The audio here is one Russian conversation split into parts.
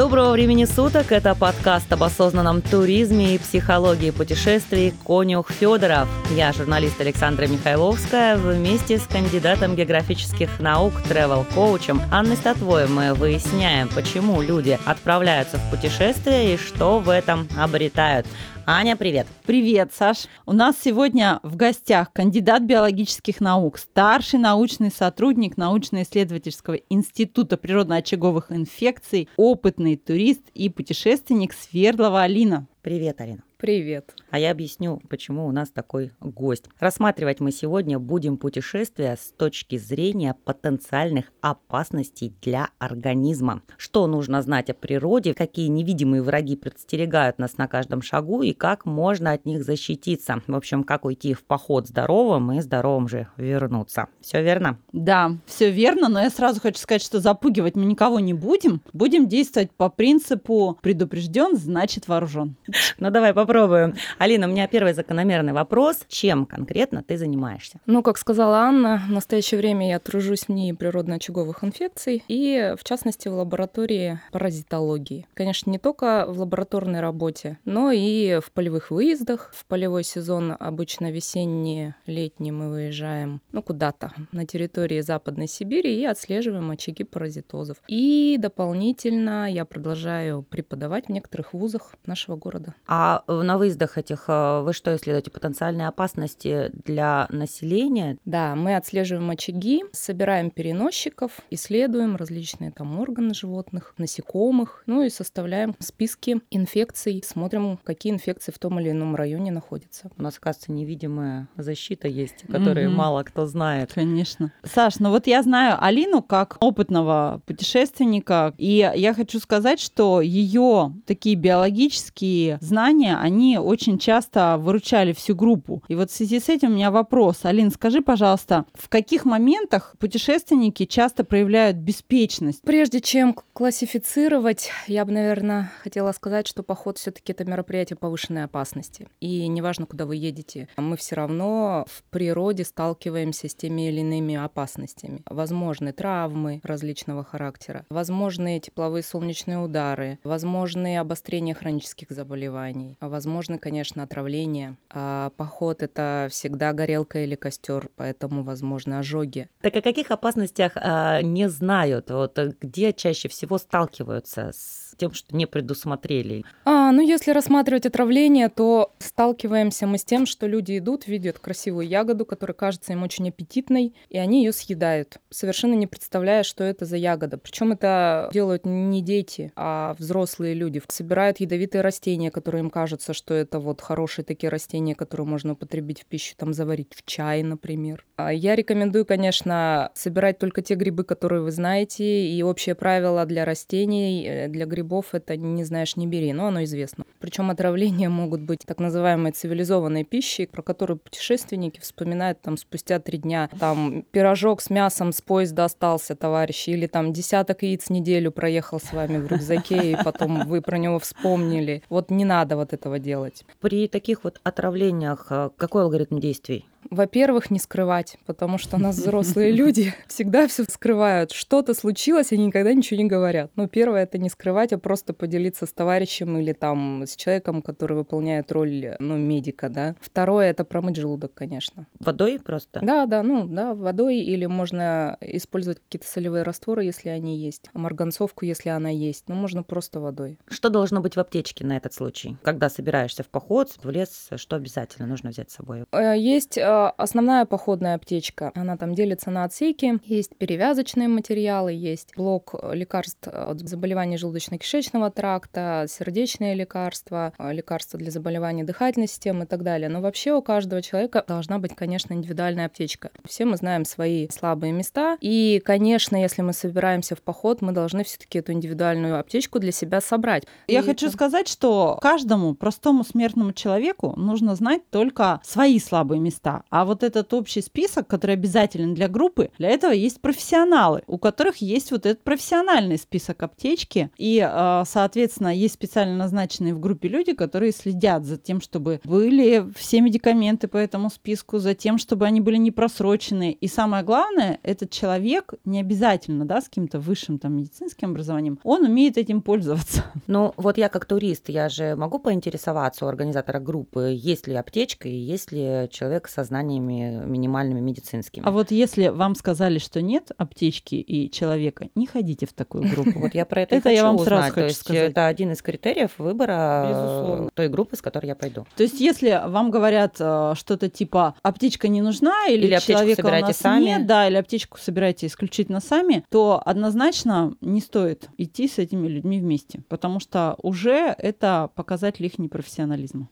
Доброго времени суток! Это подкаст об осознанном туризме и психологии путешествий «Конюх Федоров». Я журналист Александра Михайловская. Вместе с кандидатом географических наук, тревел-коучем Анной Статвой мы выясняем, почему люди отправляются в путешествие и что в этом обретают. Аня, привет. Привет, Саш. У нас сегодня в гостях кандидат биологических наук, старший научный сотрудник научно-исследовательского института природно-очаговых инфекций, опытный турист и путешественник Свердлова Алина. Привет, Алина. Привет. А я объясню, почему у нас такой гость. Рассматривать мы сегодня будем путешествия с точки зрения потенциальных опасностей для организма. Что нужно знать о природе, какие невидимые враги подстерегают нас на каждом шагу и как можно от них защититься. В общем, как уйти в поход здоровым и здоровым же вернуться. Все верно? Да, все верно, но я сразу хочу сказать, что запугивать мы никого не будем. Будем действовать по принципу предупрежден, значит вооружен. Ну давай попробуем попробуем. Алина, у меня первый закономерный вопрос. Чем конкретно ты занимаешься? Ну, как сказала Анна, в настоящее время я тружусь в ней природно-очаговых инфекций и, в частности, в лаборатории паразитологии. Конечно, не только в лабораторной работе, но и в полевых выездах. В полевой сезон обычно весенний, летний мы выезжаем, ну, куда-то на территории Западной Сибири и отслеживаем очаги паразитозов. И дополнительно я продолжаю преподавать в некоторых вузах нашего города. А на выездах этих э, вы что исследуете? Потенциальные опасности для населения? Да, мы отслеживаем очаги, собираем переносчиков, исследуем различные там органы животных, насекомых, ну и составляем списки инфекций, смотрим, какие инфекции в том или ином районе находятся. У нас, кажется, невидимая защита есть, которую угу. мало кто знает. Конечно. Саш, ну вот я знаю Алину как опытного путешественника, и я хочу сказать, что ее такие биологические знания, они очень часто выручали всю группу. И вот в связи с этим у меня вопрос. Алин, скажи, пожалуйста, в каких моментах путешественники часто проявляют беспечность? Прежде чем классифицировать, я бы, наверное, хотела сказать, что поход все таки это мероприятие повышенной опасности. И неважно, куда вы едете, мы все равно в природе сталкиваемся с теми или иными опасностями. Возможны травмы различного характера, возможны тепловые солнечные удары, возможны обострения хронических заболеваний, Возможно, конечно, отравление. А поход — это всегда горелка или костер, поэтому возможно ожоги. Так о каких опасностях а, не знают? Вот э, где чаще всего сталкиваются с тем, что не предусмотрели? А, ну, если рассматривать отравление, то сталкиваемся мы с тем, что люди идут, видят красивую ягоду, которая кажется им очень аппетитной, и они ее съедают, совершенно не представляя, что это за ягода. Причем это делают не дети, а взрослые люди. Собирают ядовитые растения, которые им кажутся, что это вот хорошие такие растения, которые можно употребить в пищу, там заварить в чай, например. А я рекомендую, конечно, собирать только те грибы, которые вы знаете, и общее правило для растений, э, для грибов это не знаешь, не бери, но оно известно. Причем отравления могут быть так называемой цивилизованной пищей, про которую путешественники вспоминают там спустя три дня. Там пирожок с мясом с поезда остался, товарищи, или там десяток яиц неделю проехал с вами в рюкзаке, и потом вы про него вспомнили. Вот не надо вот этого делать. При таких вот отравлениях э, какой алгоритм действий? Во-первых, не скрывать, потому что у нас взрослые люди всегда все скрывают. Что-то случилось, они никогда ничего не говорят. Ну, первое — это не скрывать, а просто поделиться с товарищем или там с человеком, который выполняет роль, ну, медика, да. Второе — это промыть желудок, конечно. Водой просто? Да, да, ну, да, водой, или можно использовать какие-то солевые растворы, если они есть, марганцовку, если она есть, ну, можно просто водой. Что должно быть в аптечке на этот случай? Когда собираешься в поход, в лес, что обязательно нужно взять с собой? Э, есть э, основная походная аптечка. Она там делится на отсеки. Есть перевязочные материалы, есть блок лекарств от заболеваний желудочно-кишечного тракта, сердечные лекарства, лекарства для заболеваний дыхательной системы и так далее. Но вообще у каждого человека должна быть, конечно, индивидуальная аптечка. Все мы знаем свои слабые места. И, конечно, если мы собираемся в поход, мы должны все-таки эту индивидуальную аптечку для себя собрать. Я и хочу это... сказать, что каждому простому смертному человеку нужно знать только свои слабые места. А вот этот общий список, который обязателен для группы, для этого есть профессионалы, у которых есть вот этот профессиональный список аптечки. И, а, соответственно, есть специально назначенные в группе люди, которые следят за тем, чтобы были все медикаменты по этому списку, за тем, чтобы они были не просрочены. И самое главное, этот человек не обязательно, да, с каким-то высшим там медицинским образованием, он умеет этим пользоваться. Ну, вот я как турист, я же могу поинтересоваться у организатора группы, есть ли аптечка и есть ли человек со знаниями минимальными медицинскими. А вот если вам сказали, что нет аптечки и человека, не ходите в такую группу. Вот я про это Это я вам сразу хочу сказать. это один из критериев выбора э, той группы, с которой я пойду. То есть, если вам говорят э, что-то типа аптечка не нужна, или, человека у нас сами. нет, да, или аптечку собирайте исключительно сами, то однозначно не стоит идти с этими людьми вместе, потому что уже это показатель их непрофессионализма.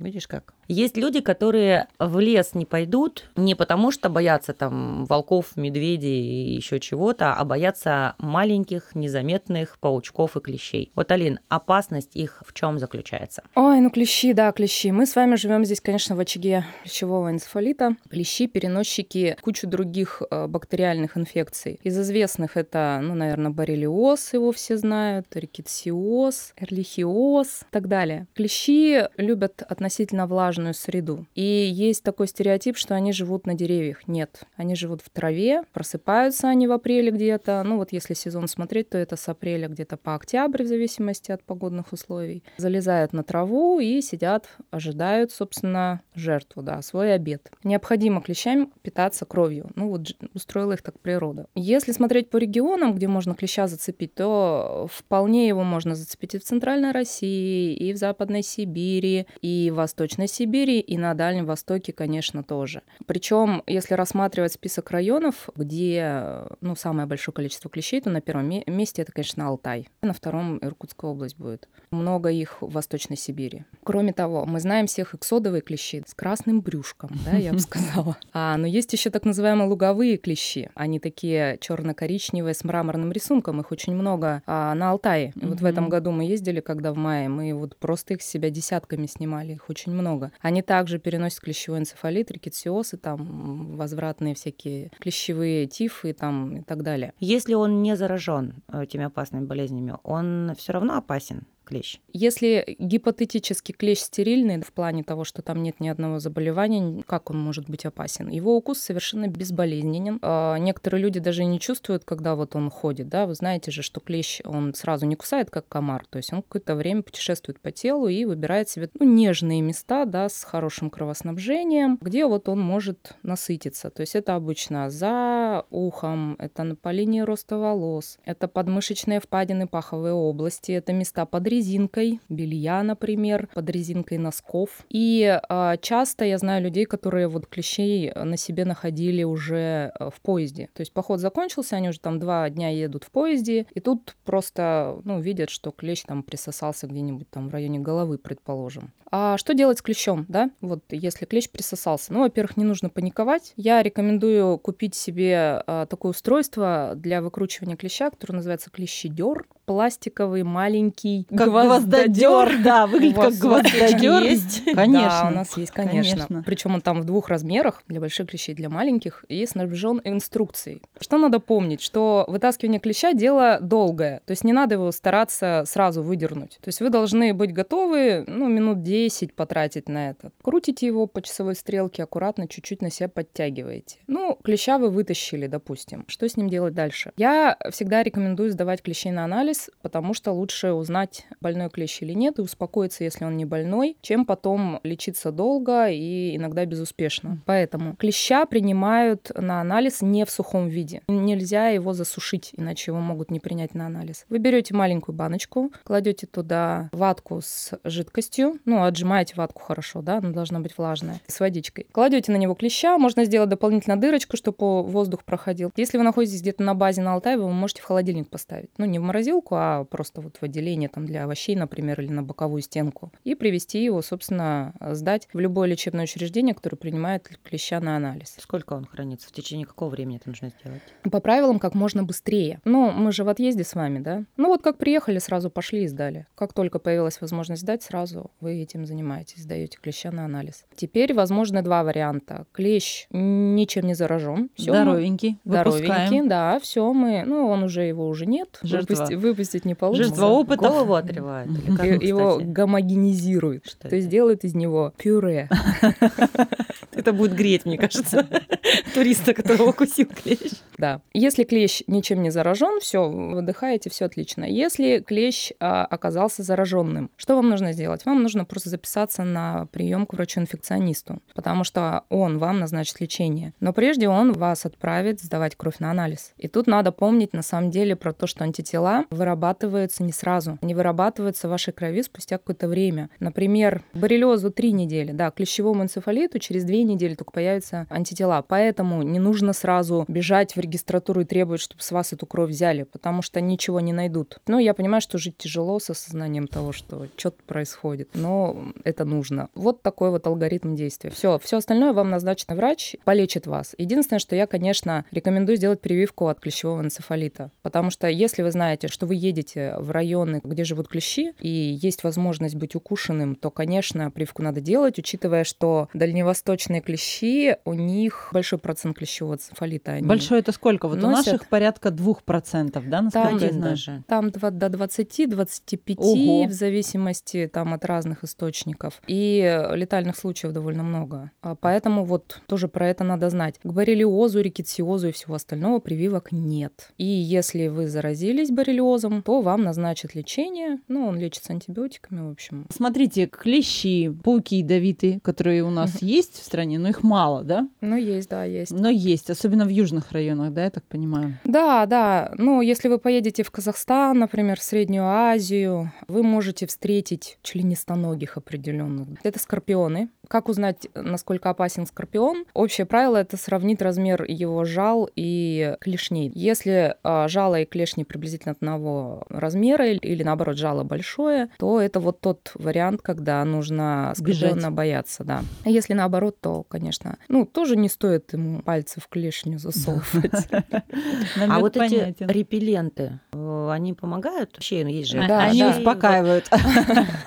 Видишь как? Есть люди, которые в лес не пойдут не потому, что боятся там волков, медведей и еще чего-то, а боятся маленьких, незаметных паучков и клещей. Вот, Алин, опасность их в чем заключается? Ой, ну клещи, да, клещи. Мы с вами живем здесь, конечно, в очаге клещевого энцефалита. Клещи, переносчики кучу других э, бактериальных инфекций. Из известных это, ну, наверное, боррелиоз, его все знают, рикетсиоз, эрлихиоз и так далее. Клещи любят относительно влажную среду. И есть такой стереотип, что они живут на деревьях. Нет, они живут в траве, просыпаются они в апреле где-то. Ну вот если сезон смотреть, то это с апреля где-то по октябрь, в зависимости от погодных условий. Залезают на траву и сидят, ожидают, собственно, жертву, да, свой обед. Необходимо клещам питаться кровью. Ну вот устроила их так природа. Если смотреть по регионам, где можно клеща зацепить, то вполне его можно зацепить и в Центральной России, и в Западной Сибири, в Восточной Сибири, и на Дальнем Востоке, конечно, тоже. Причем, если рассматривать список районов, где ну, самое большое количество клещей, то на первом ме- месте это, конечно, Алтай. На втором Иркутская область будет. Много их в Восточной Сибири. Кроме того, мы знаем всех иксодовые клещи с красным брюшком, да, я бы сказала. А, но есть еще так называемые луговые клещи. Они такие черно-коричневые с мраморным рисунком, их очень много а, на Алтае. И Вот в этом году мы ездили, когда в мае, мы вот просто их с себя десятками снимали, их очень много. Они также переносят клещевой энцефалит, рикетсиоз и там возвратные всякие клещевые тифы там и так далее. Если он не заражен этими опасными болезнями, он все равно опасен, клещ. Если гипотетически клещ стерильный, в плане того, что там нет ни одного заболевания, как он может быть опасен? Его укус совершенно безболезненен. А, Некоторые люди даже не чувствуют, когда вот он ходит, да, вы знаете же, что клещ, он сразу не кусает, как комар, то есть он какое-то время путешествует по телу и выбирает себе ну, нежные места, да, с хорошим кровоснабжением, где вот он может насытиться. То есть это обычно за ухом, это на- линии роста волос, это подмышечные впадины паховой области, это места под резинкой, белья, например, под резинкой носков. И а, часто я знаю людей, которые вот клещей на себе находили уже э, в поезде. То есть поход закончился, они уже там два дня едут в поезде, и тут просто, ну, видят, что клещ там присосался где-нибудь там в районе головы, предположим. А что делать с клещом, да? Вот если клещ присосался. Ну, во-первых, не нужно паниковать. Я рекомендую купить себе а, такое устройство для выкручивания клеща, которое называется клещедер. Пластиковый, маленький Как гвоздодер, да, выглядит как гвоздодер. есть? Конечно. Да, у нас есть, конечно. Конечно. Причем он там в двух размерах, для больших клещей, для маленьких, и снабжен инструкцией. Что надо помнить? Что вытаскивание клеща дело долгое, то есть не надо его стараться сразу выдернуть. То есть вы должны быть готовы, ну, минут 10 потратить на это. Крутите его по часовой стрелке, аккуратно, чуть-чуть на себя подтягиваете. Ну, клеща вы вытащили, допустим. Что с ним делать дальше? Я всегда рекомендую сдавать клещей на анализ, потому что лучше узнать, больной клещ или нет, и успокоиться, если он не больной, чем потом лечиться долго и иногда безуспешно. Поэтому клеща принимают на анализ не в сухом виде. Нельзя его засушить, иначе его могут не принять на анализ. Вы берете маленькую баночку, кладете туда ватку с жидкостью, ну, отжимаете ватку хорошо, да, она должна быть влажная, с водичкой. Кладете на него клеща, можно сделать дополнительно дырочку, чтобы воздух проходил. Если вы находитесь где-то на базе на Алтае, вы можете в холодильник поставить. Ну, не в морозилку, а просто вот в отделение там для овощей, например, или на боковую стенку. И привести его, собственно, сдать в любое лечебное учреждение, которое принимает клеща на анализ. Сколько он хранится? В течение какого времени это нужно сделать? По правилам как можно быстрее. Ну, мы же в отъезде с вами, да? Ну вот как приехали, сразу пошли и сдали. Как только появилась возможность сдать, сразу вы этим этим занимаетесь, сдаете клеща на анализ. Теперь возможны два варианта. Клещ ничем не заражен. Всё, мы- Здоровенький. Здоровенький, Выпускаем. да, все мы, ну он уже его уже нет, Жертва. выпусти- выпустить не получится. Жертва опыта. Голову отрывают. или как, Его кстати? гомогенизируют, Что то это? есть делают из него пюре. Это будет греть, мне кажется, туриста, которого укусил клещ. Да. Если клещ ничем не заражен, все, выдыхаете, все отлично. Если клещ а, оказался зараженным, что вам нужно сделать? Вам нужно просто записаться на прием к врачу-инфекционисту, потому что он вам назначит лечение. Но прежде он вас отправит сдавать кровь на анализ. И тут надо помнить на самом деле про то, что антитела вырабатываются не сразу. Они вырабатываются в вашей крови спустя какое-то время. Например, боррелиозу три недели, да, клещевому энцефалиту через две неделе только появятся антитела. Поэтому не нужно сразу бежать в регистратуру и требовать, чтобы с вас эту кровь взяли, потому что ничего не найдут. Ну, я понимаю, что жить тяжело с осознанием того, что что-то происходит, но это нужно. Вот такой вот алгоритм действия. Все, все остальное вам назначен врач, полечит вас. Единственное, что я, конечно, рекомендую сделать прививку от клещевого энцефалита, потому что если вы знаете, что вы едете в районы, где живут клещи, и есть возможность быть укушенным, то, конечно, прививку надо делать, учитывая, что дальневосточные клещи, у них большой процент клещевого энцефалита. Они- Большой это сколько? Вот у носят. наших порядка 2%, да, насколько Там я знаю? даже. Там до 20-25, Ого. в зависимости там, от разных источников. И летальных случаев довольно много. А Поэтому вот тоже про это надо знать. К боррелиозу, рикетсиозу и всего остального прививок нет. И если вы заразились боррелиозом, то вам назначат лечение. Ну, он лечится антибиотиками, в общем. Смотрите, клещи, пауки ядовитые, которые у нас есть в стране, но их мало, да? Ну, есть, да, есть. Но есть, особенно в южных районах, да, я так понимаю. Да, да. Ну, если вы поедете в Казахстан, например, в Среднюю Азию, вы можете встретить членистоногих определенных. Это скорпионы. Как узнать, насколько опасен скорпион? Общее правило — это сравнить размер его жал и клешней. Если а, жало и клешни приблизительно одного размера или, наоборот, жало большое, то это вот тот вариант, когда нужно скорпиона бояться, да. Если наоборот, то, конечно, ну, тоже не стоит ему пальцы в клешню засовывать. А вот эти репелленты, э, они помогают? Вообще, ну, есть же... Да, Они успокаивают.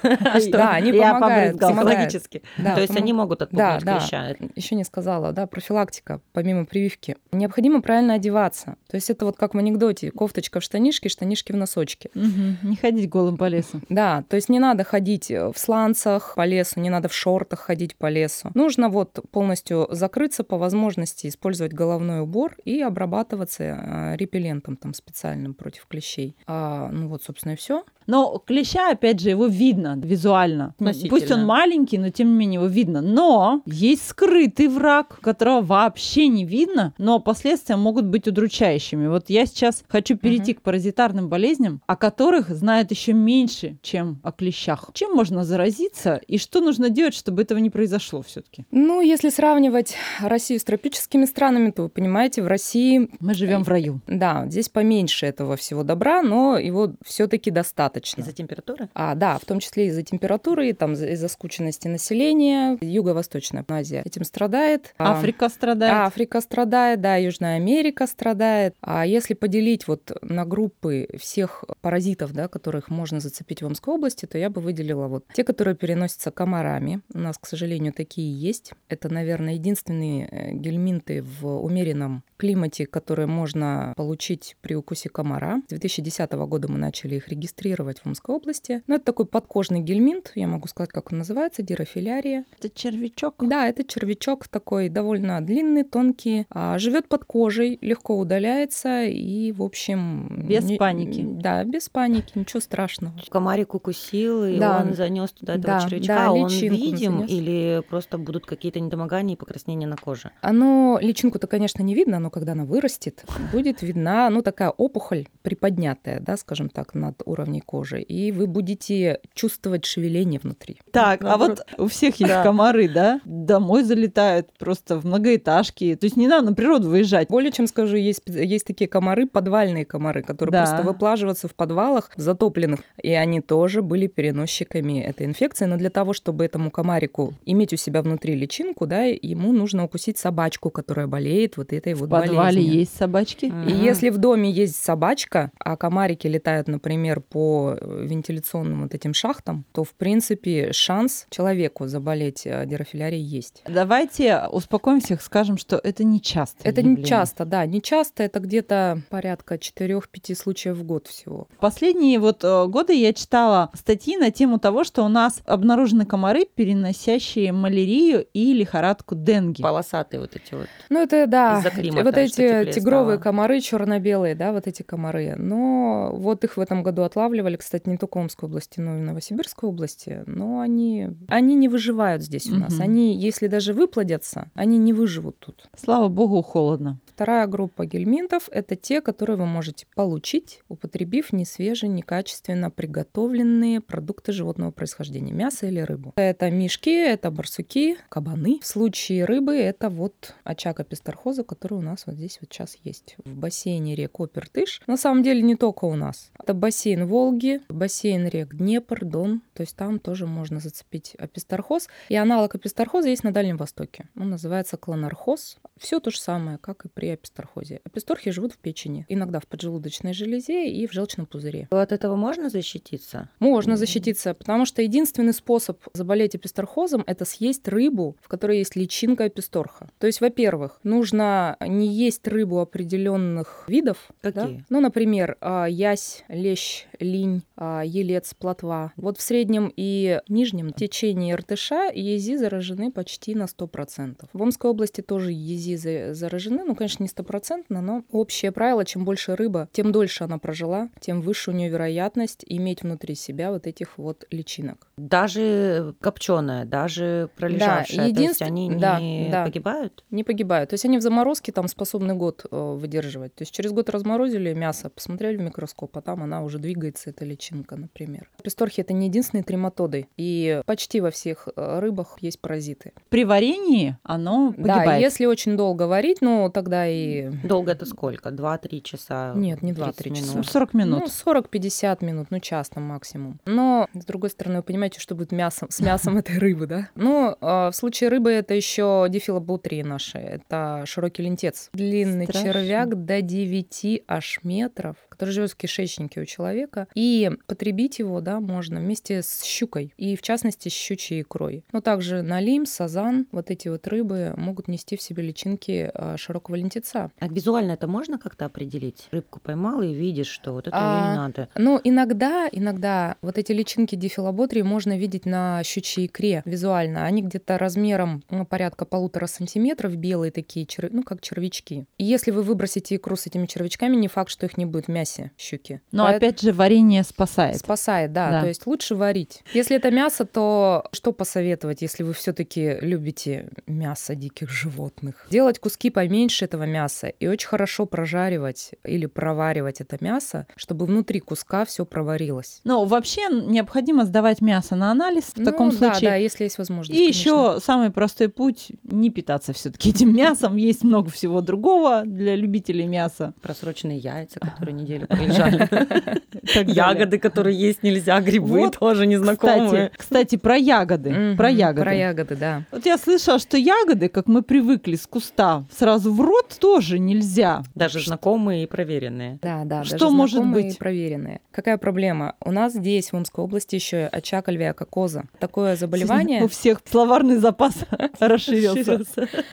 Да, они помогают. Психологически. То есть они могут отпугнуть клеща. Еще не сказала, да, профилактика, помимо прививки. Необходимо правильно одеваться. То есть это вот как в анекдоте, кофточка в штанишке, штанишки в носочке. Не ходить голым по лесу. Да, то есть не надо ходить в сланцах по лесу, не надо в шортах ходить по лесу. Нужно вот полностью закрыться по возможности, использовать головной убор и обрабатываться э, репеллентом там специальным против клещей. А, ну вот, собственно, и все. Но клеща, опять же, его видно визуально. Ну. Пусть он маленький, но тем не менее его видно. Но есть скрытый враг, которого вообще не видно, но последствия могут быть удручающими. Вот я сейчас хочу перейти к паразитарным болезням, о которых знают еще меньше, чем о клещах. Чем можно заразиться и что нужно делать, чтобы этого не произошло все-таки? Ну, если сравнивать Россию с тропическими странами, то вы понимаете, в России Мы живем в раю. Да, здесь поменьше этого всего добра, но его все-таки достаточно. Из-за температуры? А, да, в том числе из-за температуры, и там за- из-за скученности населения. Юго-Восточная Азия этим страдает. А, Африка страдает. Африка страдает, да, Южная Америка страдает. А если поделить вот на группы всех паразитов, да, которых можно зацепить в Омской области, то я бы выделила вот те, которые переносятся комарами. У нас, к сожалению, такие есть. Это, наверное, единственные э, гельминты в умеренном климате, которые можно получить при укусе комара. С 2010 года мы начали их регистрировать в Омской области. Ну, это такой подкожный гельминт, я могу сказать, как он называется, дирофилярия. Это червячок. Да, это червячок такой довольно длинный, тонкий, а, живет под кожей, легко удаляется и, в общем... Без не- паники. Да, без паники, ничего страшного. Комарик укусил, и Да. он занес туда этого Да, червячка. да, а он видим занес. или просто будут какие-то недомогания и покраснения на коже? Оно, личинку-то, конечно, не видно, но когда она вырастет, будет видна, ну, такая опухоль приподнятая, да, скажем так, над уровнем кожи, и вы будете чувствовать шевеление внутри. Так, а вот у всех есть Да. комары, да? Домой залетают просто в многоэтажки. То есть не надо на природу выезжать. Более чем скажу, есть, есть такие комары, подвальные комары, которые Да. просто выплаживаются в подвалах затопленных. И они тоже были переносчиками этой инфекции. Но для того, чтобы этому комарику иметь у себя внутри личинку, да, ему нужно укусить собачку, которая болеет вот этой В вот подвале болезнью. есть собачки. И Мгм. если в доме есть собачка, а комарики летают, например, по э, вентиляционным вот этим шахтам, то, в принципе, шанс человеку заболеть э, дирофилярией есть. Давайте успокоим всех, скажем, что это не часто. Это не часто, да, не часто, это где-то порядка 4-5 случаев в год всего. В последние вот э, годы я читала статьи на тему того, что у нас обнаружены комары, переносящие малярию и лихорадку денги. Полосатые вот эти вот. Ну это да, климата, вот эти тигровые стало. комары черно-белые, да, вот эти комары. Но вот их в этом году отлавливали, кстати, не только в Омской области, но и в Новосибирской области. Но они, они не выживают здесь у нас. Они, если даже выплодятся, они не выживут тут. Слава богу, холодно. Вторая группа гельминтов – это те, которые вы можете получить, употребив несвежие, некачественно приготовленные продукты животного происхождения, мясо или рыбу. Это мишки, это барсуки, кабаны. В случае рыбы это вот очаг аписторхоза, который у нас вот здесь вот сейчас есть. В бассейне рек Опертыш. На самом деле не только у нас. Это бассейн Волги, бассейн рек Днепр, Дон. То есть там тоже можно зацепить аписторхоз. И аналог аписторхоза есть на Дальнем Востоке. Он называется клонархоз. Все то же самое, как и при аписторхозе. Аписторхи живут в печени, иногда в поджелудочной железе и в желчном пузыре. От этого можно защититься? Можно защититься, потому что единственный способ заболеть аписторхозом – это съесть рыбу, в которой есть личинка аписторха. То есть, во-первых, нужно не есть рыбу определенных видов. да? Какие? Ну, например, а, ясь, лещ, линь, а, елец, плотва. Вот в среднем и нижнем течении Иртыша ези заражены почти на 100%. В Омской области тоже ези за- заражены, ну, конечно, не стопроцентно, но общее правило, чем больше рыба, тем дольше она прожила, тем выше у нее вероятность иметь внутри себя вот этих вот личинок. Даже копченая, даже пролежавшая, то есть они да, не да. погибают? Не погибают. То есть они в заморозке там способны год э, выдерживать. То есть через год разморозили мясо, посмотрели в микроскоп, а там она уже двигается, эта личинка, например. Песторхи это не единственные трематоды. И почти во всех э, рыбах есть паразиты. При варении оно Да, погибает. если очень долго варить, ну тогда и... Долго это сколько? 2-3 часа? Нет, не 30 2-3 минут? часа. Ну, 40 минут. Ну, 40-50 минут, ну, час там максимум. Но, с другой стороны, вы понимаете, что будет мясом, с мясом этой рыбы, да? Ну, в случае рыбы это еще дифилобутрии наши. Это широкий лентец. Длинный Страшно. червяк до 9 аж метров, который живет в кишечнике у человека. И потребить его, да, можно вместе с щукой. И, в частности, с щучьей икрой. Но также налим, сазан, вот эти вот рыбы могут нести в себе личинки э, широкого лентеца. А визуально это можно как-то определить? Рыбку поймал и видишь, что вот это А, ей не надо. Ну, иногда, иногда вот эти личинки дифилоботрии можно видеть на щучьей икре визуально. Они где-то размером ну, порядка полутора сантиметров, белые такие, чер- ну, как червячки. И если вы выбросите икру с этими червячками, не факт, что их не будет в мясе щуки. Но Поэт- опять же, варенье спасает. Спасает, да, Да. То есть лучше варить. Если это мясо, то что посоветовать, если вы все-таки любите мясо диких животных? Делать куски поменьше этого мяса и очень хорошо прожаривать или проваривать это мясо, чтобы внутри куска все проварилось. Но вообще необходимо сдавать мясо на анализ в таком Ну, да, случае. Да, если есть возможность. И конечно. еще самый простой путь не питаться все-таки этим мясом. Есть много всего другого для любителей мяса. Просроченные яйца, которые неделю пролежали. и так далее. Ягоды, которые есть нельзя, грибы тоже незнакомые. Кстати, про ягоды. Про ягоды. Про ягоды, да. Вот я слышала, что ягоды, как мы привыкли с куста, сразу в рот тоже нельзя. Даже знакомые и проверенные. Да, да. Что может быть? проверенные. Какая проблема? У нас здесь, в Омской области, еще очаг альвеококоза. Такое заболевание. У всех словарный запас расширился.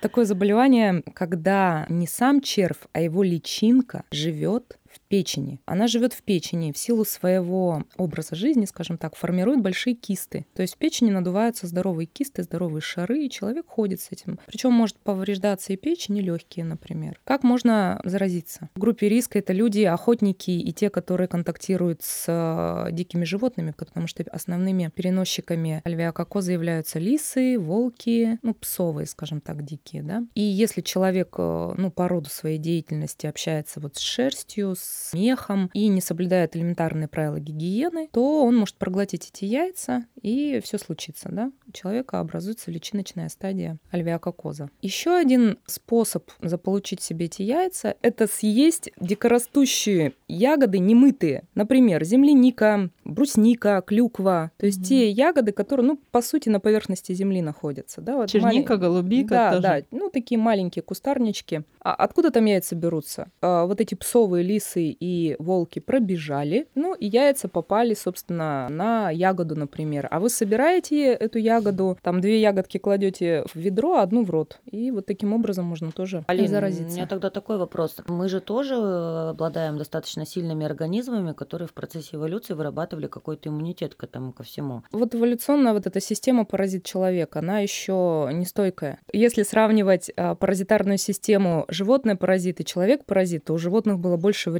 Такое заболевание, когда не сам червь, а его личинка живет печени. Она живет в печени в силу своего образа жизни, скажем так, формирует большие кисты. То есть в печени надуваются здоровые кисты, здоровые шары, и человек ходит с этим. Причем может повреждаться и печень, и легкие, например. Как можно заразиться? В группе риска это люди, охотники и те, которые контактируют с э, дикими животными, потому что основными переносчиками альвеококоза являются лисы, волки, ну, псовые, скажем так, дикие, да. И если человек, э, ну, по роду своей деятельности общается вот с шерстью, с мехом и не соблюдает элементарные правила гигиены, то он может проглотить эти яйца, и все случится, да. У человека образуется личиночная стадия альвеококоза. Еще один способ заполучить себе эти яйца – это съесть дикорастущие ягоды немытые. Например, земляника, брусника, клюква. То есть те ягоды, которые, ну, по сути, на поверхности земли находятся. Да, вот Черника, малень- голубика Да, тоже. да, ну, такие маленькие кустарнички. А откуда там яйца берутся? А, вот эти псовые лисы и волки пробежали, ну, и яйца попали, собственно, на ягоду, например. А вы собираете эту ягоду, там две ягодки кладете в ведро, а одну в рот. И вот таким образом можно тоже Алина, у заразиться. меня тогда такой вопрос. Мы же тоже э, обладаем достаточно сильными организмами, которые в процессе эволюции вырабатывали какой-то иммунитет к этому, ко всему. Вот эволюционная вот эта система паразит человек, она еще не стойкая. Если сравнивать а, паразитарную систему животное-паразит и человек-паразит, то у животных было больше времени.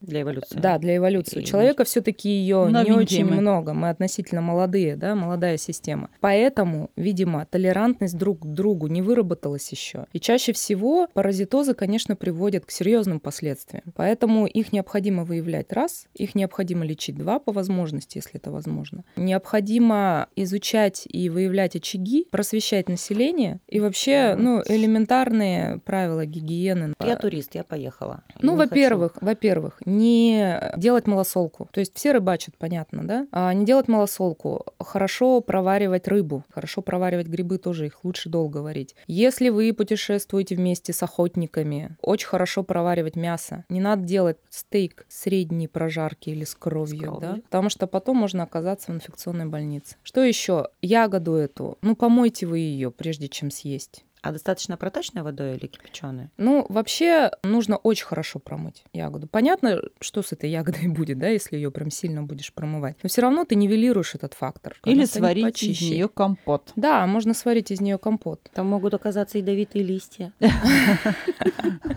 Для эволюции. Да, для эволюции. У И- человека все-таки ее не очень мы. много. Мы относительно молодые, да, молодая система. Поэтому, видимо, толерантность друг к другу не выработалась еще. И чаще всего паразитозы, конечно, приводят к серьезным последствиям. Поэтому их необходимо выявлять раз, их необходимо лечить два по возможности, если это возможно. Необходимо изучать и выявлять очаги, просвещать население и вообще, ну, элементарные правила гигиены. Я турист, я поехала. Ну, во-первых, во-первых, не делать малосолку. То есть все рыбачат, понятно, да? А не делать малосолку. Хорошо проваривать рыбу, хорошо проваривать грибы тоже, их лучше долго варить. Если вы путешествуете вместе с охотниками, очень хорошо проваривать мясо. Не надо делать стейк средней прожарки или с кровью, кровью. да? Потому что потом можно оказаться в инфекционной больнице. Что еще? Ягоду эту, ну, помойте вы ее, прежде чем съесть. А достаточно проточной водой или кипяченой? Ну, вообще нужно очень хорошо промыть ягоду. Понятно, что с этой ягодой будет, да, если ее прям сильно будешь промывать. Но все равно ты нивелируешь этот фактор. Или сварить из нее компот. Да, можно сварить из нее компот. Там могут оказаться ядовитые листья.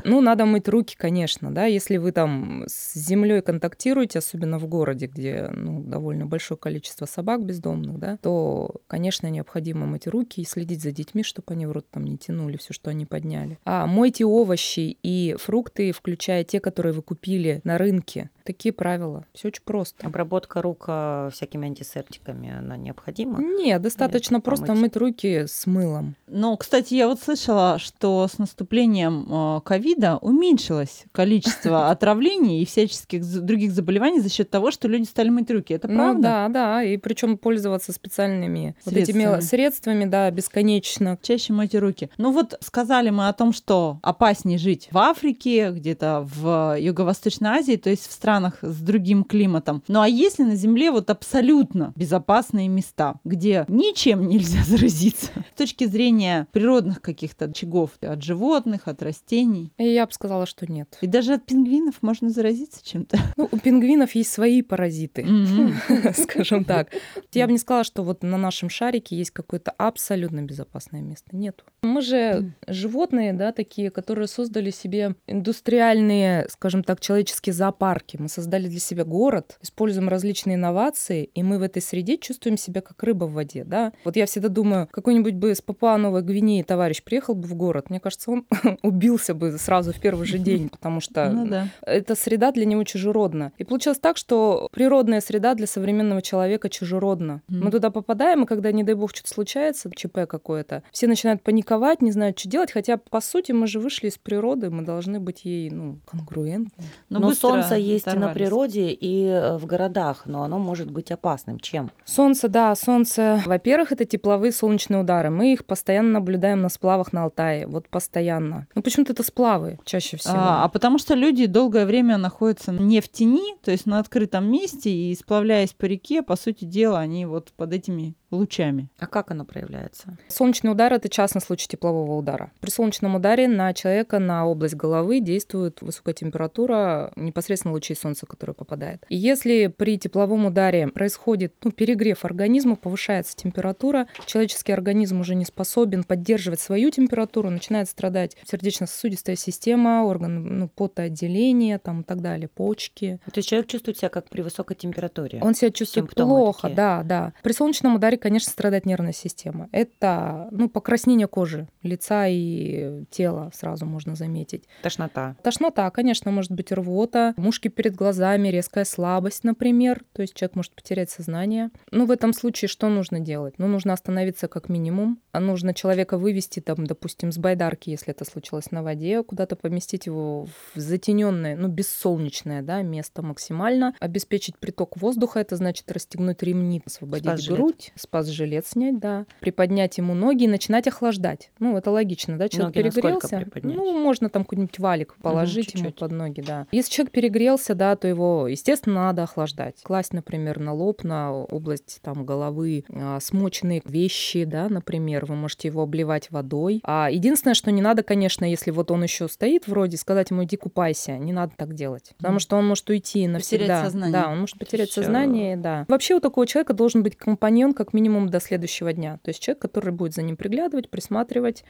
Ну, надо мыть руки, конечно, да. Если вы там с землей контактируете, особенно в городе, где ну, довольно большое количество собак бездомных, да, то, конечно, необходимо мыть руки и следить за детьми, чтобы они в рот там не тянули все, что они подняли. А мойте овощи и фрукты, включая те, которые вы купили на рынке. Такие правила. Все очень просто. Обработка рук э, всякими антисептиками, она необходима? Нет, достаточно Нет, просто помыть. мыть руки с мылом. Ну, кстати, я вот слышала, что с наступлением э, ковида уменьшилось количество отравлений и всяческих других заболеваний за счет того, что люди стали мыть руки. Это Ну правда? да, да, и причем пользоваться специальными вот этими Средствами. средствами, да, бесконечно. Чаще мойте руки. Ну вот сказали мы о том, что опаснее жить в Африке, где-то в Юго-Восточной Азии, то есть в странах с другим климатом. Ну а если на Земле вот абсолютно безопасные места, где ничем нельзя заразиться с точки зрения природных каких-то очагов от животных, от растений. И я бы сказала, что нет. И даже от пингвинов можно заразиться чем-то. Ну, у пингвинов есть свои паразиты, скажем так. Я бы не сказала, что вот на нашем шарике есть какое-то абсолютно безопасное место. Нету. Мы же животные, да, такие, которые создали себе индустриальные, скажем так, человеческие зоопарки. Мы создали для себя город, используем различные инновации, и мы в этой среде чувствуем себя как рыба в воде, да. Вот я всегда думаю, какой-нибудь бы с Папуа Новой Гвинеи товарищ приехал бы в город, мне кажется, он убился бы сразу в первый же день, потому что Ну да. эта среда для него чужеродна. И получилось так, что природная среда для современного человека чужеродна. Мы туда попадаем, и когда, не дай бог, что-то случается, ЧП какое-то, все начинают паниковать, не знают, что делать, хотя, по сути, мы же вышли из природы, мы должны быть ей, ну, конгруентны. Но Но быстро солнце есть и на природе, и э, в городах, но оно может быть опасным. Чем? Солнце, да, солнце. Во-первых, это тепловые солнечные удары. Мы их постоянно наблюдаем на сплавах на Алтае. Вот постоянно. Ну, почему-то это сплавы чаще всего. А, а потому что люди долгое время находятся не в тени, то есть на открытом месте, и сплавляясь по реке, по сути дела, они вот под этими лучами. А как оно проявляется? Солнечный удар – это частный случай теплового удара. При солнечном ударе на человека, на область головы действует высокая температура непосредственно лучей солнца, который попадает. И если при тепловом ударе происходит ну, перегрев организма, повышается температура, человеческий организм уже не способен поддерживать свою температуру, начинает страдать сердечно-сосудистая система, органы ну, потоотделения там, и так далее, почки. То есть человек чувствует себя как при высокой температуре. Он себя чувствует Симптомы плохо, такие. да, да. При солнечном ударе, конечно, страдает нервная система. Это, ну, покраснение кожи. Лица и тела сразу можно заметить. Тошнота. Тошнота, конечно, может быть рвота, мушки перед глазами, резкая слабость, например. То есть человек может потерять сознание. Ну, в этом случае что нужно делать? Ну, нужно остановиться как минимум. А нужно человека вывести, там, допустим, с байдарки, если это случилось на воде, куда-то поместить его в затененное, ну, бессолнечное, да, место максимально, обеспечить приток воздуха, это значит расстегнуть ремни, освободить Спас-жилет. грудь, спас-жилет снять, да, приподнять ему ноги и начинать охлаждать. Ну, это логично, да, человек Ноги перегрелся. приподнять? Ну, можно там какой-нибудь валик положить ему чуть-чуть. под ноги, да. Если человек перегрелся, да, то его, естественно, надо охлаждать. Класть, например, на лоб, на область там головы, а, смоченные вещи, да, например, вы можете его обливать водой. А единственное, что не надо, конечно, если вот он еще стоит вроде, сказать ему иди купайся, не надо так делать, потому что он может уйти навсегда. сознание. Да, он может потерять Всё. сознание, да. Вообще у такого человека должен быть компаньон как минимум до следующего дня. То есть человек, который будет за ним приглядывать, присматривать,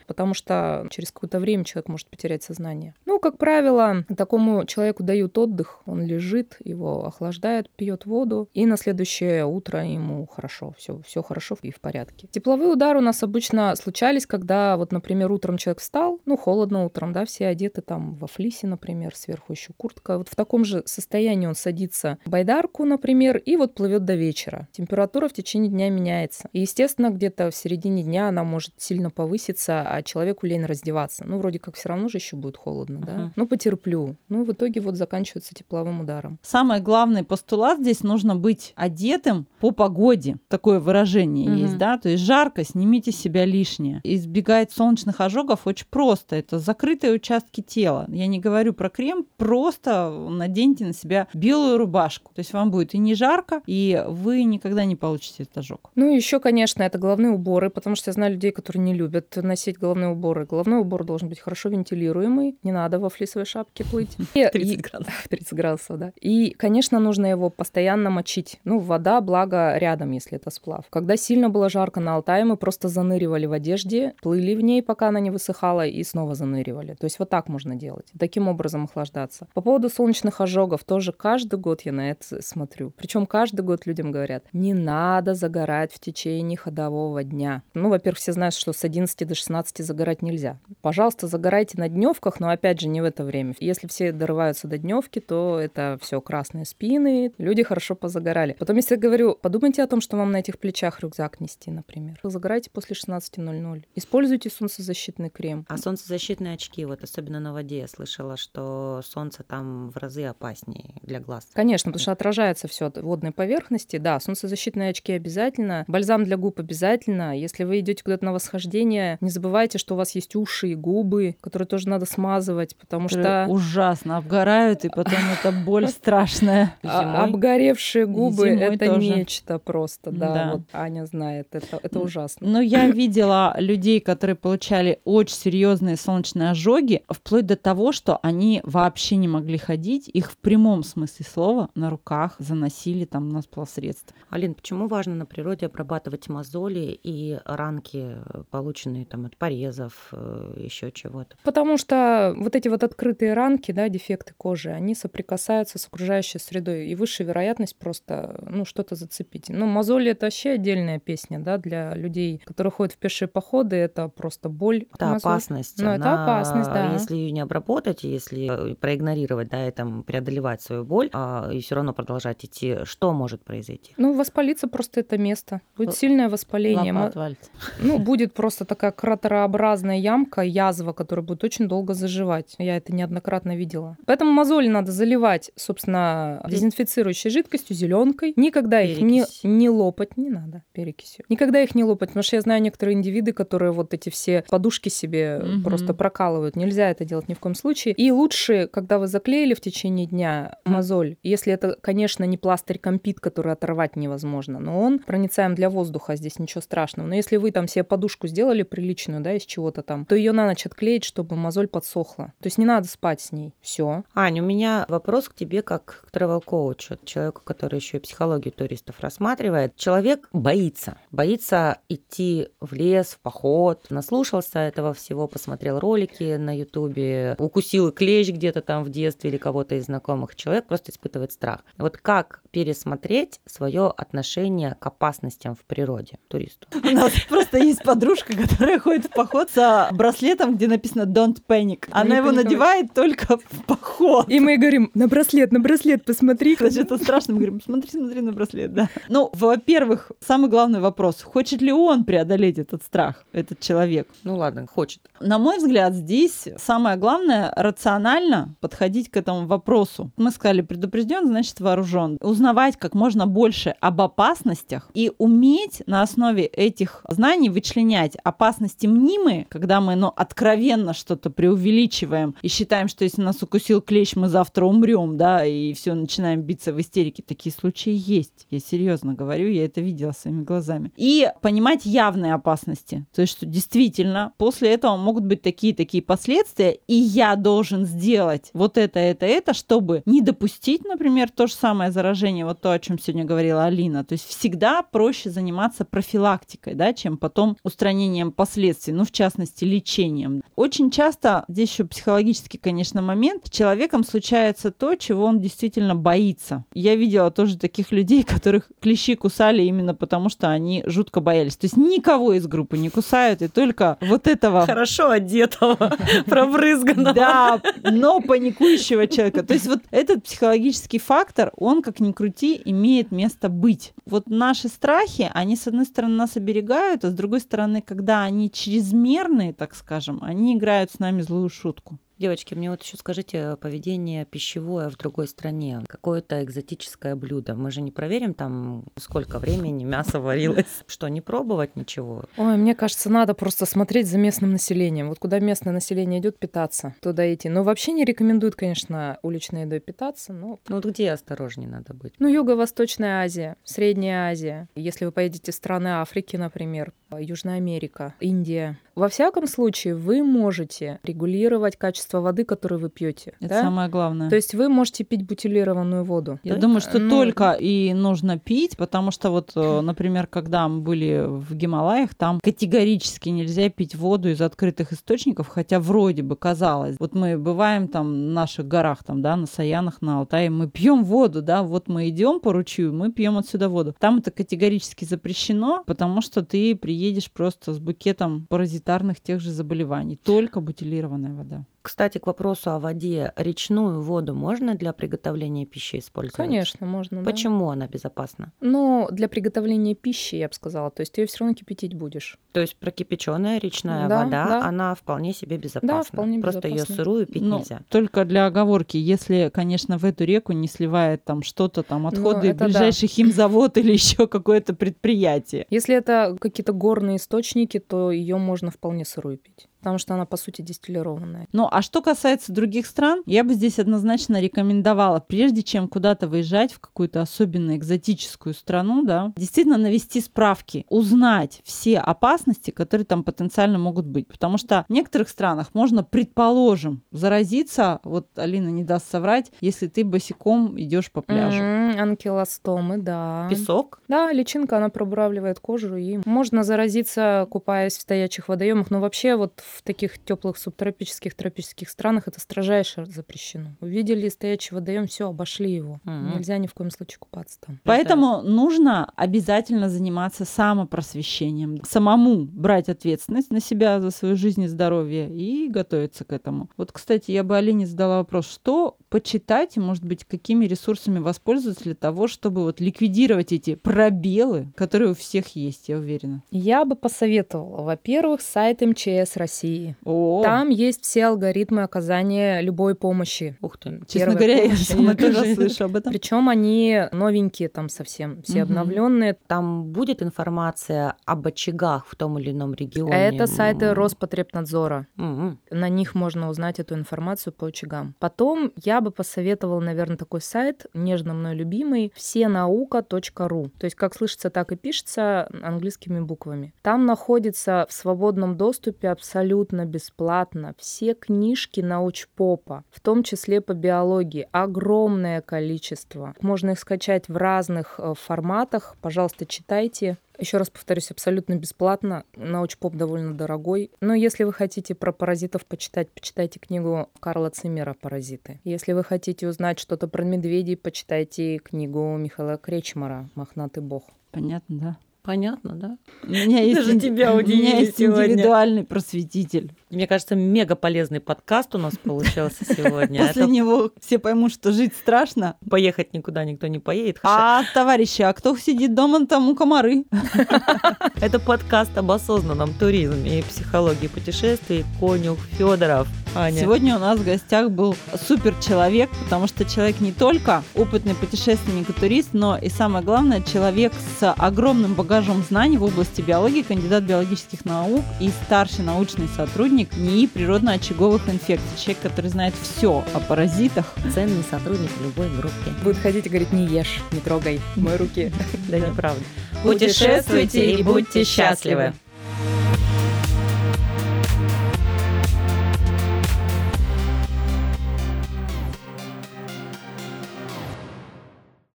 потому что через какое-то время человек может потерять сознание. Ну, как правило, такому человеку дают отдых, он лежит, его охлаждают, пьет воду, и на следующее утро ему хорошо, все, все хорошо и в порядке. Тепловые удары у нас обычно случались, когда вот, например, утром человек встал, ну, холодно утром, да, все одеты там во флисе, например, сверху еще куртка. Вот в таком же состоянии он садится в байдарку, например, и вот плывет до вечера. Температура в течение дня меняется. И, естественно, где-то в середине дня она может сильно повыситься, а человеку лень раздеваться. Ну, вроде как все равно же еще будет холодно, да? Мгм. Ну, потерплю. Ну, в итоге вот заканчивается тепловым ударом. Самый главный постулат здесь нужно быть одетым по погоде. Такое выражение Мгм. есть, да? То есть жарко, снимите с себя лишнее. Избегать солнечных ожогов очень просто. Это закрытые участки тела. Я не говорю про крем, просто наденьте на себя белую рубашку. То есть вам будет и не жарко, и вы никогда не получите этот ожог. Ну, еще, конечно, это головные уборы, потому что я знаю людей, которые не любят носить головные уборы. Головной убор должен быть хорошо вентилируемый, не надо во флисовой шапке плыть. И- 30 и- градусов. 30 градусов, да. И, конечно, нужно его постоянно мочить. Ну, вода, благо, рядом, если это сплав. Когда сильно было жарко на Алтае, мы просто заныривали в одежде, плыли в ней, пока она не высыхала, и снова заныривали. То есть вот так можно делать. Таким образом охлаждаться. По поводу солнечных ожогов, тоже каждый год я на это смотрю. Причем каждый год людям говорят, не надо загорать в течение ходового дня. Ну, во-первых, все знают, что с 11 до 16 загорать нельзя. Пожалуйста, загорайте на дневках, но опять же не в это время. Если все дорываются до дневки, то это все красные спины, люди хорошо позагорали. Потом, если я говорю, подумайте о том, что вам на этих плечах рюкзак нести, например. Загорайте после 16.00. Используйте солнцезащитный крем. А солнцезащитные очки, вот особенно на воде, я слышала, что солнце там в разы опаснее для глаз. Конечно, потому что отражается все от водной поверхности. Да, солнцезащитные очки обязательно. Бальзам для губ обязательно. Если вы идете куда-то на восхождение, не забывайте, что у вас есть уши и губы, которые тоже надо смазывать, потому Которые что ужасно обгорают, и потом это боль страшная. а- обгоревшие губы это нечто просто. Да, вот Аня знает. Это, это ужасно. Но я видела людей, которые получали очень серьезные солнечные ожоги, вплоть до того, что они вообще не могли ходить. Их в прямом смысле слова на руках заносили там на сплавсредство. Алин, почему важно на природе обрабатывать мозоли и ранки, полученные там от порезов, еще чего-то? Потому что вот эти вот открытые ранки, да, дефекты кожи, они соприкасаются с окружающей средой, и выше вероятность просто, ну, что-то зацепить. Ну, мозоли — это вообще отдельная песня, да, для людей, которые ходят в пешие походы, это просто боль. Это Мозоль. опасность. Ну, это опасность, да. Если ее не обработать, если э, проигнорировать, да, и там преодолевать свою боль, а, и все равно продолжать идти, что может произойти? Ну, воспалиться просто это место. Будет Л- сильное воспаление. Отвалится. Ну, будет просто такая кратерообразная ямка, язва, которая будет очень долго заживать. Я это неоднократно видела. Поэтому мозоли надо заливать, собственно, дезинфицирующей жидкостью, зеленкой. Никогда их не, Перекись. не лопать, не надо перекисью. Никогда их не лопать, потому что я знаю некоторые индивиды, которые вот эти все подушки себе Мгм. просто прокалывают. Нельзя это делать ни в коем случае. И лучше, когда вы заклеили в течение дня мозоль, если это, конечно, не пластырь компит, который оторвать невозможно, но он проницаем для воздуха, здесь ничего страшного. Но если вы там себе подушку сделали приличную, да, из чего-то там, то ее на ночь отклеить, чтобы мозоль подсохла. То есть не надо спать с ней. Все. Ань, у меня вопрос к тебе как к travel-коучу, человеку, который еще и психологию туристов рассматривает. Человек боится. Боится идти в лес, в поход. Наслушался этого всего, посмотрел ролики на ютубе, укусил клещ где-то там в детстве или кого-то из знакомых. Человек просто испытывает страх. Вот как пересмотреть свое отношение к опасностям в природе туристу? У нас просто есть подружка, которая которая ходит в поход с браслетом, где написано «Don't panic». Она его надевает только в поход. И мы говорим, на браслет, на браслет, посмотри. Значит, это страшно. Мы говорим, смотри, смотри на браслет, да. Ну, во-первых, самый главный вопрос. Хочет ли он преодолеть этот страх, этот человек? Ну ладно, хочет. На мой взгляд, здесь самое главное рационально подходить к этому вопросу. Мы сказали, предупрежден, значит вооружен. Узнавать как можно больше об опасностях и уметь на основе этих знаний вычленять опасности мнимые, когда мы ну, откровенно что-то преувеличиваем и считаем, что если нас укусил клещ, мы завтра умрем, да, и все начинаем биться в истерике. Такие случаи есть. Я серьезно говорю, я это видела своими глазами. И понимать явные опасности. То есть, что действительно после этого могут быть такие-такие последствия, и я должен сделать вот это, это, это, чтобы не допустить, например, то же самое заражение, вот то, о чем сегодня говорила Алина. То есть всегда проще заниматься профилактикой, да, чем потом устранением последствий, ну, в частности, лечением. Очень часто, здесь еще психологический, конечно, момент, с человеком случается то, чего он действительно боится. Я видела тоже таких людей, которых клещи кусали именно потому, что они жутко боялись. То есть никого из группы не кусают, и только вот этого Хорошо одетого, пробрызганного. да, но паникующего человека. То есть вот этот психологический фактор, он, как ни крути, имеет место быть. Вот наши страхи, они, с одной стороны, нас оберегают, а с другой стороны, когда они чрезмерные, так скажем, они играют с нами злую шутку. Девочки, мне вот еще скажите поведение пищевое в другой стране. Какое-то экзотическое блюдо. Мы же не проверим там, сколько времени мясо варилось. Что, не пробовать ничего? Ой, мне кажется, надо просто смотреть за местным населением. Вот куда местное население идет питаться, туда идти. Но вообще не рекомендуют, конечно, уличной едой питаться, но Ну вот где осторожнее надо быть? Ну, Юго-Восточная Азия, Средняя Азия. Если вы поедете в страны Африки, например, Южная Америка, Индия. Во всяком случае, вы можете регулировать качество воды, которую вы пьете. Это да? самое главное. То есть вы можете пить бутилированную воду. Я Да? думаю, что Ну, только и нужно пить, потому что вот, э, например, когда мы были в Гималаях, там категорически нельзя пить воду из открытых источников, хотя вроде бы казалось. Вот мы бываем там в наших горах, там, да, на Саянах, на Алтае, мы пьем воду, да, вот мы идем по ручью, мы пьем отсюда воду. Там это категорически запрещено, потому что ты приедешь просто с букетом паразитарных тех же заболеваний. Только бутилированная вода. Кстати, к вопросу о воде. Речную воду можно для приготовления пищи использовать? Конечно, можно. да. Почему она безопасна? Но для приготовления пищи, я бы сказала, то есть ты ее все равно кипятить будешь. То есть прокипяченная речная Да, вода, да. она вполне себе безопасна. вполне Просто ее сырую пить Ну, нельзя. Только для оговорки, если, конечно, в эту реку не сливает там что-то, там отходы, Ну, это да. ближайший химзавод или еще какое-то предприятие. Если это какие-то горные источники, то ее можно вполне сырую пить. Потому что она, по сути, дистиллированная. Ну, а что касается других стран, я бы здесь однозначно рекомендовала, прежде чем куда-то выезжать в какую-то особенно экзотическую страну, да, действительно навести справки, узнать все опасности, которые там потенциально могут быть. Потому что в некоторых странах можно, предположим, заразиться, вот Алина не даст соврать, если ты босиком идешь по пляжу. М, Анкилостомы, да. Песок? Да, личинка, она пробуравливает кожу, и можно заразиться, купаясь в стоячих водоемах. Но вообще вот в таких теплых субтропических, тропических странах это строжайше запрещено. Увидели стоячий водоем, все, обошли его. Мгм. Нельзя ни в коем случае купаться там. Поэтому нужно обязательно заниматься самопросвещением, самому брать ответственность на себя за свою жизнь и здоровье и готовиться к этому. Вот, кстати, я бы Алине задала вопрос, что почитать и, может быть, какими ресурсами воспользоваться для того, чтобы вот ликвидировать эти пробелы, которые у всех есть, я уверена. Я бы посоветовала, во-первых, сайт МЧС России. О, Там есть все алгоритмы оказания любой помощи. Ух ты. честно первая говоря, я помощь, сама я раз тоже. слышу об этом. Причем они новенькие там совсем, все Мгм. обновленные. Там будет информация об очагах в том или ином регионе? Это сайты. Роспотребнадзора. Мгм. На них можно узнать эту информацию по очагам. Потом я бы посоветовала, наверное, такой сайт, нежно мной любимый, всенаука.ру. То есть как слышится, так и пишется английскими буквами. Там находится в свободном доступе абсолютно бесплатно все книжки научпопа, в том числе по биологии. Огромное количество. Можно их скачать в разных э, форматах. Пожалуйста, читайте. Еще раз повторюсь, абсолютно бесплатно. Научпоп довольно дорогой. Но если вы хотите про паразитов почитать, почитайте книгу Карла Циммера «Паразиты». Если вы хотите узнать что-то про медведей, почитайте книгу Михаила Кречмара «Мохнатый бог». Понятно, да. Понятно, да? У меня есть, Даже тебя у меня есть сегодня. индивидуальный просветитель. Мне кажется, мега полезный подкаст у нас получился сегодня. После него все поймут, что жить страшно. поехать никуда никто не поедет. А, товарищи, а кто сидит дома, тому комары. Это подкаст об осознанном туризме и психологии путешествий. Конюх Федоров. Аня. Сегодня у нас в гостях был супер человек, потому что человек не только опытный путешественник и турист, но и самое главное, человек с огромным багажом знаний в области биологии, кандидат биологических наук и старший научный сотрудник НИИ природно-очаговых инфекций. Человек, который знает все о паразитах. Ценный сотрудник любой группе. Будет ходить и говорить, не ешь, не трогай мои руки. Да, неправда. Путешествуйте и будьте счастливы.